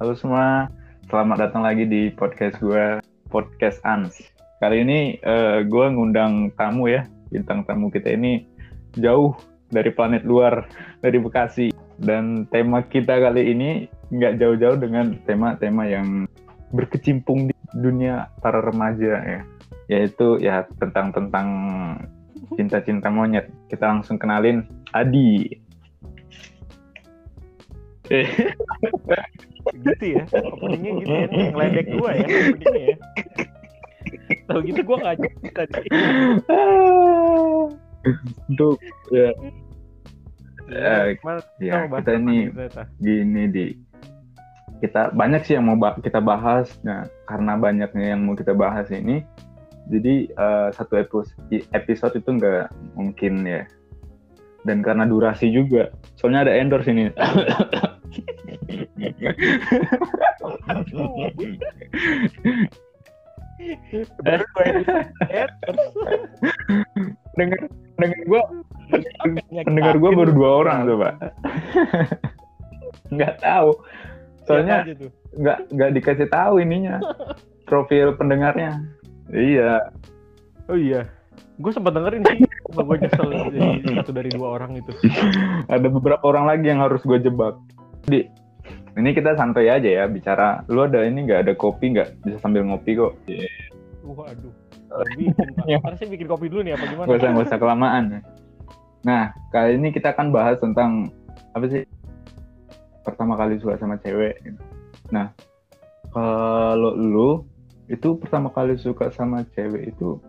Halo semua, selamat datang lagi di podcast gue, Podcast Ans. Kali ini uh, gue ngundang tamu ya, bintang tamu kita ini jauh dari planet luar, dari Bekasi. Dan tema kita kali ini nggak jauh-jauh dengan tema-tema yang berkecimpung di dunia para remaja ya, yaitu ya tentang tentang cinta-cinta monyet. Kita langsung kenalin Adi gitu ya. Openingnya gitu ya. Nih ngeledek gue ya openingnya ya. Tahu gitu gue nggak tadi. Untuk ya. Ya, ya kita ini gini di. Kita banyak sih yang mau kita bahas. Nah karena banyaknya yang mau kita bahas ini jadi uh, satu episode episode itu nggak mungkin ya. Dan karena durasi juga. Soalnya ada endorse ini baru dengar dengar gue pendengar gue baru dua orang tuh pak. Nggak tahu. Soalnya nggak nggak dikasih tahu ininya profil pendengarnya. Iya. Oh iya. Gue sempat dengerin sih. Gue nyesel jadi satu dari dua orang itu. Ada beberapa orang lagi yang harus gue jebak. Di ini kita santai aja ya bicara. Lu ada ini nggak? Ada kopi nggak? Bisa sambil ngopi kok. Yeah. waduh. Bikin harusnya bikin kopi dulu nih apa gimana? Gak usah gak usah kelamaan nah kali ini kita akan bahas tentang apa sih? Pertama kali suka sama cewek nah kalau lu itu pertama kali suka sama cewek itu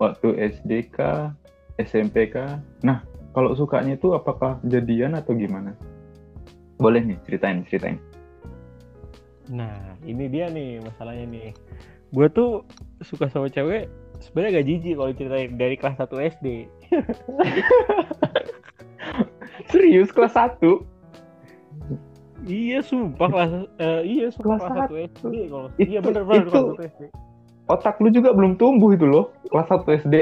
waktu SD kah, SMP kah? Nah, kalau sukanya itu apakah jadian atau gimana? Boleh nih, ceritain, ceritain. Nah, ini dia nih masalahnya nih. Gue tuh suka sama cewek sebenarnya gak jijik kalau ceritain dari kelas 1 SD. Serius kelas 1? Iya, sumpah kelas uh, iya sumpah kelas, kelas 1 SD kalau. Iya bener bener kelas 1 SD otak lu juga belum tumbuh itu loh kelas 1 SD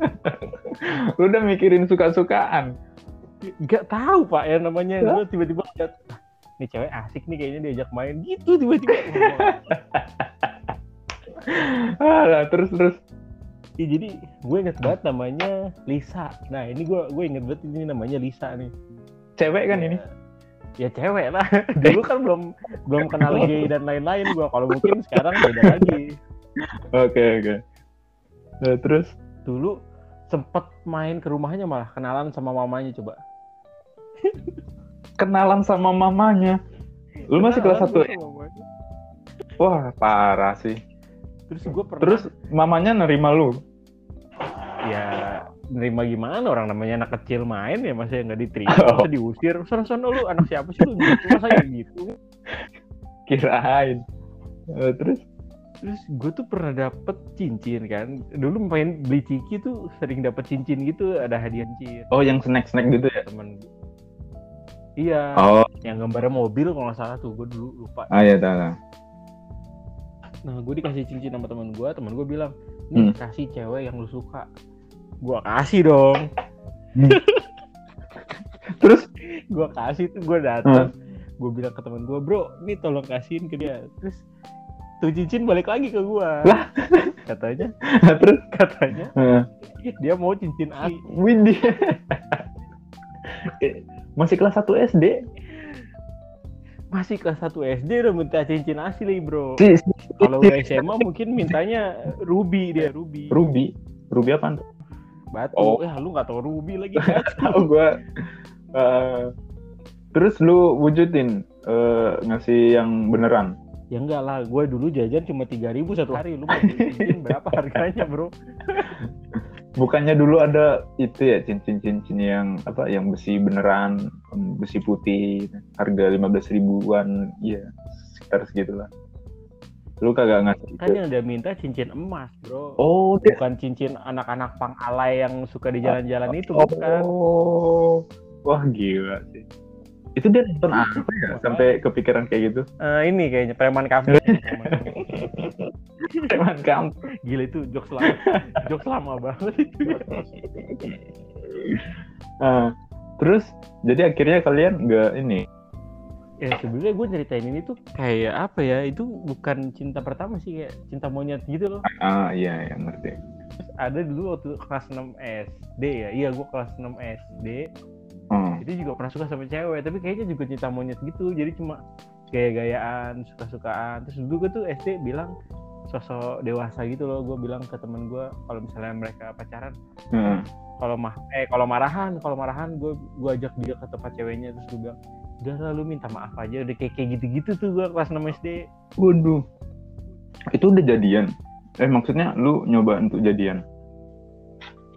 lu udah mikirin suka-sukaan nggak tahu pak ya namanya. Gue tiba-tiba lihat ah, nih cewek asik nih kayaknya diajak main. Gitu tiba-tiba. Alah, terus terus. Ya, jadi gue inget banget namanya Lisa. Nah ini gue gue inget banget ini namanya Lisa nih. Cewek kan ya, ini? Ya cewek lah. Dulu kan belum belum kenal gay dan lain-lain gue kalau mungkin sekarang beda lagi. Oke oke. Nah, terus? Dulu sempet main ke rumahnya malah kenalan sama mamanya coba. Kenalan sama mamanya. Lu masih kelas satu? Wah parah sih. Terus gue pernah. Terus mamanya nerima lu? Ya nerima gimana orang namanya anak kecil main ya masih nggak diterima oh. masa diusir sono sono lu anak siapa sih lu masa kayak gitu kirain uh, terus terus gue tuh pernah dapet cincin kan dulu main beli ciki tuh sering dapet cincin gitu ada hadiah cincin oh yang snack snack gitu ya temen iya. Oh. yang gambarnya mobil kalau nggak salah tuh gue dulu lupa. Ah iya tahu nah gue dikasih cincin sama temen gue temen gue bilang nih hmm. kasih cewek yang lu suka. Gue kasih dong. Hmm. terus? Gue kasih tuh gue datang. Hmm. gue bilang ke temen gue bro ini tolong kasihin ke dia. Terus tuh cincin balik lagi ke gua. Lah. Katanya. Terus? Katanya dia mau cincin asli Windy masih kelas 1 SD masih kelas 1 SD udah minta cincin asli bro. Kalau udah SMA mungkin mintanya ruby dia ruby. Ruby. Ruby apa? Batu. Oh. ya lu nggak tau ruby lagi tahu gua. Uh, terus lu wujudin uh, ngasih yang beneran? Ya enggak lah gue dulu jajan cuma tiga ribu satu hari. Lu mau cincin berapa harganya bro bukannya dulu ada itu ya cincin-cincin yang apa yang besi beneran besi putih harga lima belas ribuan iya sekitar segitulah lu kagak ngasih kan itu. yang dia minta cincin emas bro oh bukan dia... cincin anak-anak pang alay yang suka di jalan-jalan itu oh. bukan wah gila sih itu dia nonton apa ya sampai kepikiran kayak gitu? Uh, ini kayaknya preman kampung. preman kampung. Gila itu jokes lama, jokes lama banget itu. uh, terus jadi akhirnya kalian nggak ini ya sebenarnya gue ceritain ini tuh kayak apa ya itu bukan cinta pertama sih kayak cinta monyet gitu loh Ah iya iya ngerti. Terus ada dulu waktu kelas 6 SD ya iya gue kelas 6 SD. Itu juga pernah suka sama cewek tapi kayaknya juga cinta monyet gitu jadi cuma gaya-gayaan suka-sukaan terus dulu gue tuh SD bilang sosok dewasa gitu loh gue bilang ke temen gue kalau misalnya mereka pacaran Hmm. kalau mah eh kalau marahan kalau marahan gue gue ajak dia ke tempat ceweknya terus gue bilang udah lah lu minta maaf aja udah kayak kayak gitu-gitu tuh gue kelas 6 SD Waduh. Itu udah jadian. Eh maksudnya lu nyoba untuk jadian.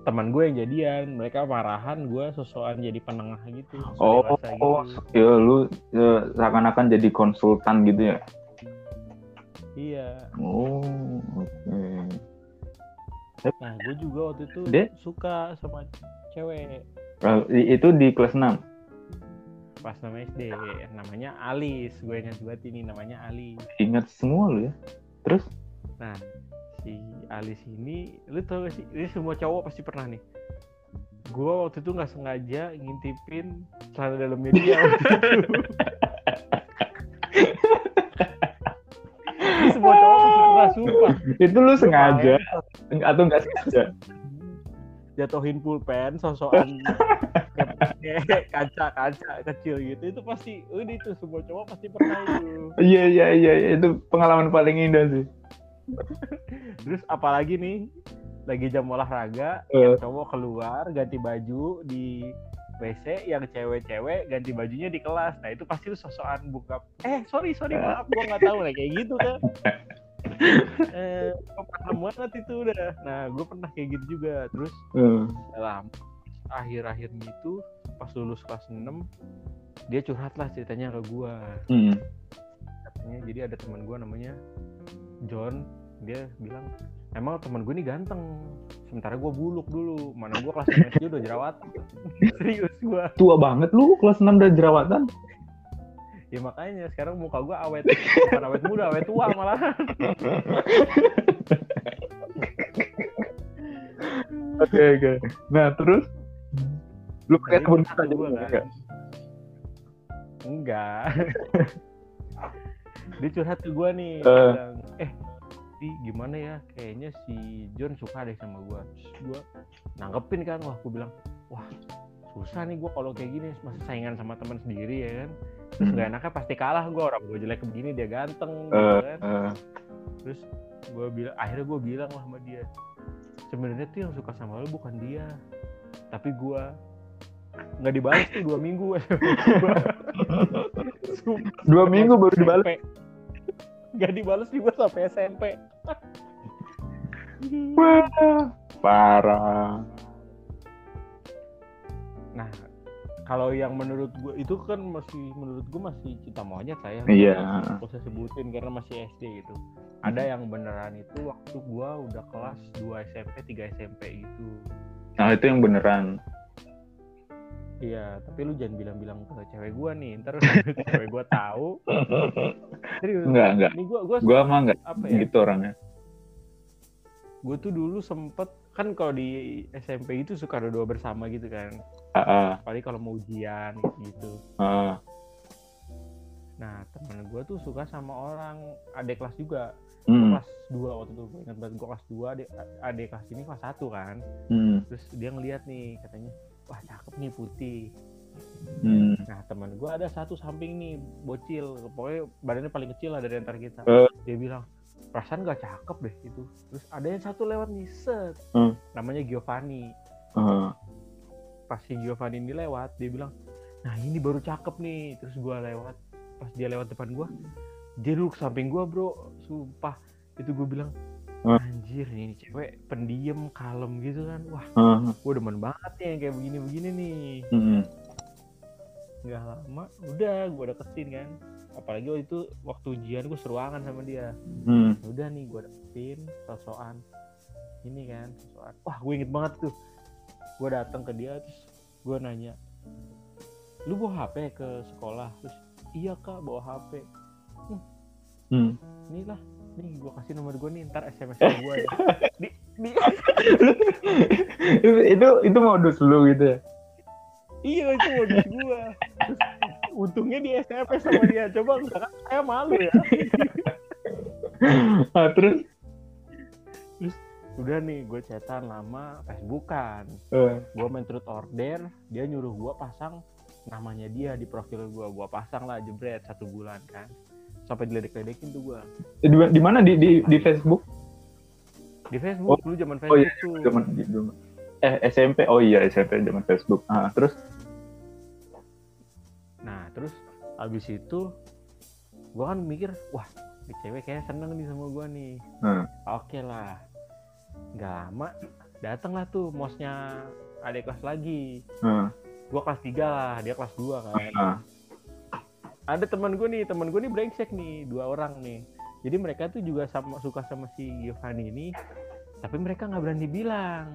Teman gue yang jadian mereka marahan gue sosokan jadi penengah gitu Oh, dewasa gitu. oh, ya lu ya, seakan-akan jadi konsultan gitu ya. iya Oh, oke. nah gue juga waktu itu Dia- suka sama cewek Eh, itu di kelas 6. pas nama SD namanya Alis gue ingat banget ini namanya Alis Ingat semua lu ya. Terus nah si Alis ini lu tau gak sih ini semua cowok pasti pernah nih gue waktu itu nggak sengaja ngintipin celana dalamnya dia waktu itu. Semua cowok pasti pernah sumpah itu lu sengaja atau enggak sengaja? jatuhin pulpen sosokan kaca-kaca kecil gitu itu pasti udah itu semua cowok pasti pernah itu Iya iya iya iya. itu pengalaman paling indah sih. Terus apalagi nih lagi jam olahraga Eh. yang cowok keluar ganti baju di WC yang cewek-cewek ganti bajunya di kelas. Nah itu pasti lu sosokan buka. Eh sorry sorry maaf gua nggak tahu lah kayak gitu kan. Eh pernah banget itu udah. Nah gue pernah kayak gitu juga. Terus Eh, dalam akhir-akhir gitu pas lulus kelas 6 dia curhat lah ceritanya ke gua. Hmm. katanya jadi ada teman gua namanya John dia bilang emang teman gue ini ganteng. Sementara gua buluk dulu. Mana gua kelas 6 SD udah jerawat serius gua. Tua banget lu kelas 6 udah jerawatan. ya makanya sekarang muka gua awet. Bukan awet muda awet tua malah Oke oke. Nah terus? Lu pakai kata mata gua juga kan, enggak? dia curhat ke gua nih Eh. dia bilang eh di gimana ya kayaknya si John suka deh sama gua Terus gua nanggepin kan wah gua bilang wah susah nih gua kalau kayak gini masih saingan sama teman sendiri ya kan terus Hmm. gak enaknya pasti kalah gua orang gua jelek begini dia ganteng gitu kan eh. terus gua bilang akhirnya gua bilang lah sama dia sebenarnya tuh yang suka sama lu bukan dia tapi gua nggak dibalas tuh dua minggu Dua minggu baru dibalas. Nggak dibalas juga sampai SMP Wah, parah. nah kalau yang menurut gue itu kan masih menurut gue masih cinta monyet saya Iya. Gak usah sebutin karena masih SD gitu ada yang beneran itu waktu gua udah kelas 2 SMP 3 SMP gitu Nah itu yang beneran. Iya, tapi lu jangan bilang-bilang ke cewek gua nih, ntar cewek gua tahu. Serius. Enggak enggak. Nih gua gua Gua mah enggak apa ya? gitu orangnya. Gua tuh dulu sempet kan kalau di SMP itu suka ada doa bersama gitu kan. Ah, Apalagi kalau mau ujian gitu. ah. Nah, temen gua tuh suka sama orang adik kelas juga. Hmm, Kelas 2 waktu itu gua ingat banget gua kelas 2, adik, adik kelas ini kelas 1 kan. hmm, Terus dia ngeliat nih katanya, "Wah, cakep nih putih." Hmm. Nah teman gue ada satu samping nih bocil, pokoknya badannya paling kecil lah dari antara kita. Eh. Dia bilang perasaan gak cakep deh itu. Terus ada yang satu lewat nih set, Hmm. namanya Giovanni. Ah, Pas si Giovanni ini lewat, dia bilang, nah ini baru cakep nih. Terus gue lewat, pas dia lewat depan gue, dia duduk samping gue bro, sumpah. Itu gue bilang, anjir ini cewek pendiam, kalem gitu kan. Wah ah, gue demen banget nih yang kayak begini-begini nih. hmm. Nggak lama udah gue deketin kan. Apalagi waktu itu waktu ujian gue seruangan sama dia. Hmm. udah nih gue deketin sosokan. Ini kan sosokan. Wah gue inget banget tuh. Gue datang ke dia terus gue nanya lu bawa HP ke sekolah? Terus iya kak bawa HP Hmm. inilah nih gue kasih nomor gue nih ntar SMS gue ya. di, di, itu, itu itu modus lu gitu ya. iya itu modus gue untungnya di SMS sama dia. Coba enggak kan saya malu ya. Ah, terus? Udah nih gue chatan lama Facebookan eh, gue main truth order dia nyuruh gue pasang namanya dia di profil gue gue pasang lah jebret satu bulan kan. Sampai diledek-ledekin tuh gue di, di mana? Di, di di Facebook? Di Facebook Oh, dulu zaman oh Facebook iya, tuh. Zaman zaman- eh SMP oh iya SMP zaman Facebook. Ah terus nah terus abis itu gue kan mikir wah di cewek kayak seneng nih sama gue nih. Hmm. oke lah. Nggak lama dateng lah tuh mosnya adik kelas lagi. Hmm. gue kelas 3 lah dia kelas 2 kan. Ah. ada teman gue nih teman gue nih brengsek nih dua orang nih. Jadi mereka tuh juga sama suka sama si Giovanni ini tapi mereka nggak berani bilang.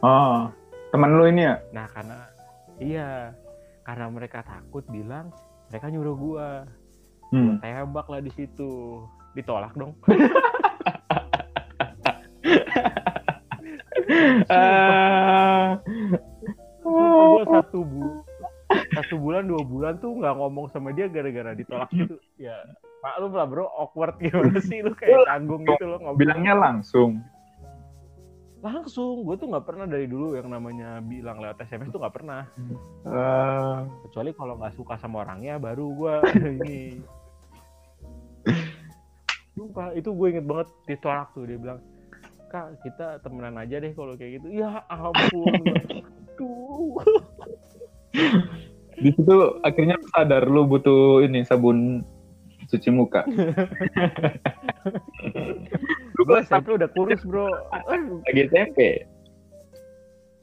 Oh teman lu ini ya? Nah karena iya karena mereka takut bilang mereka nyuruh gua. Hmm. tembak lah di situ. Ditolak dong. Ah. gue satu bu satu bulan dua bulan tuh nggak ngomong sama dia gara-gara ditolak gitu. Ya maklum lah bro. Awkward gimana sih lu? Kayak tanggung gitu lo ngobrol bilangnya langsung langsung gue tuh nggak pernah dari dulu yang namanya bilang lewat SMS tuh nggak pernah. Ah. kecuali kalau nggak suka sama orangnya baru gue ini. Sumpah, itu gue inget banget ditolak tuh dia bilang kak kita temenan aja deh kalau kayak gitu. Ya ampun tuh di situ akhirnya sadar lu butuh ini sabun cuci muka lu gue SMP udah kurus bro. Lagi SMP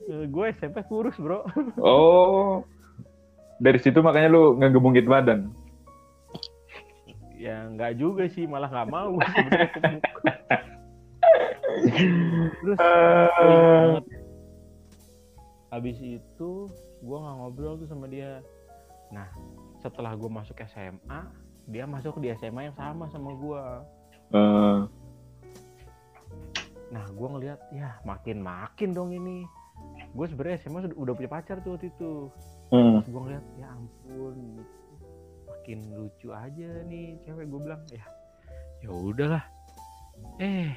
gue SMP kurus bro. Oh. Dari situ makanya lu ngegebungkit badan? Ya nggak juga sih. Malah nggak mau terus Eh, habis itu gue nggak ngobrol tuh sama dia. Nah setelah gue masuk SMA dia masuk di SMA yang sama sama gue eh, nah gue ngeliat ya makin makin dong ini. Gue sebenarnya SMA udah punya pacar tuh waktu itu. Hmm. gue ngeliat ya ampun makin lucu aja nih cewek gue bilang. Ya ya udahlah. Eh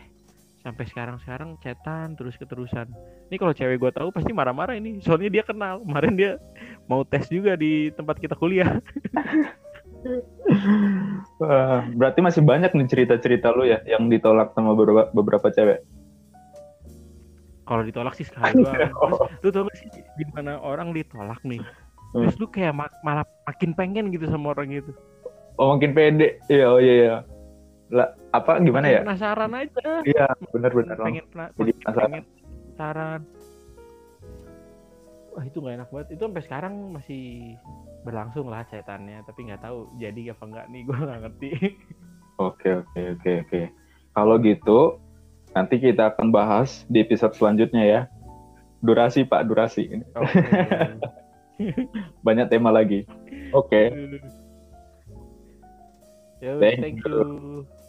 sampai sekarang sekarang chatan terus keterusan ini kalau cewek gue tahu pasti marah-marah ini soalnya dia kenal. Kemarin dia mau tes juga di tempat kita kuliah. Berarti masih banyak nih cerita-cerita lu ya yang ditolak sama beberapa, beberapa cewek. Kalau ditolak sih sekali doang terus lu tau gak sih gimana orang ditolak nih terus lu kayak ma- malah makin pengen gitu sama orang itu Oh makin pede. Iya, oh iya iya. Lah, apa gimana ya? Makin penasaran aja Iya, benar-benar. pengen pena- Jadi makin penasaran. pengen penasaran wah itu nggak enak banget itu sampai sekarang masih berlangsung lah cetannya tapi nggak tahu jadi apa nggak nih gue nggak ngerti Oke, oke, oke, oke. Kalau gitu, nanti kita akan bahas di episode selanjutnya ya. Durasi, Pak, durasi. Ini Oke. Banyak tema lagi. Oke. Ya, Thank thank you. you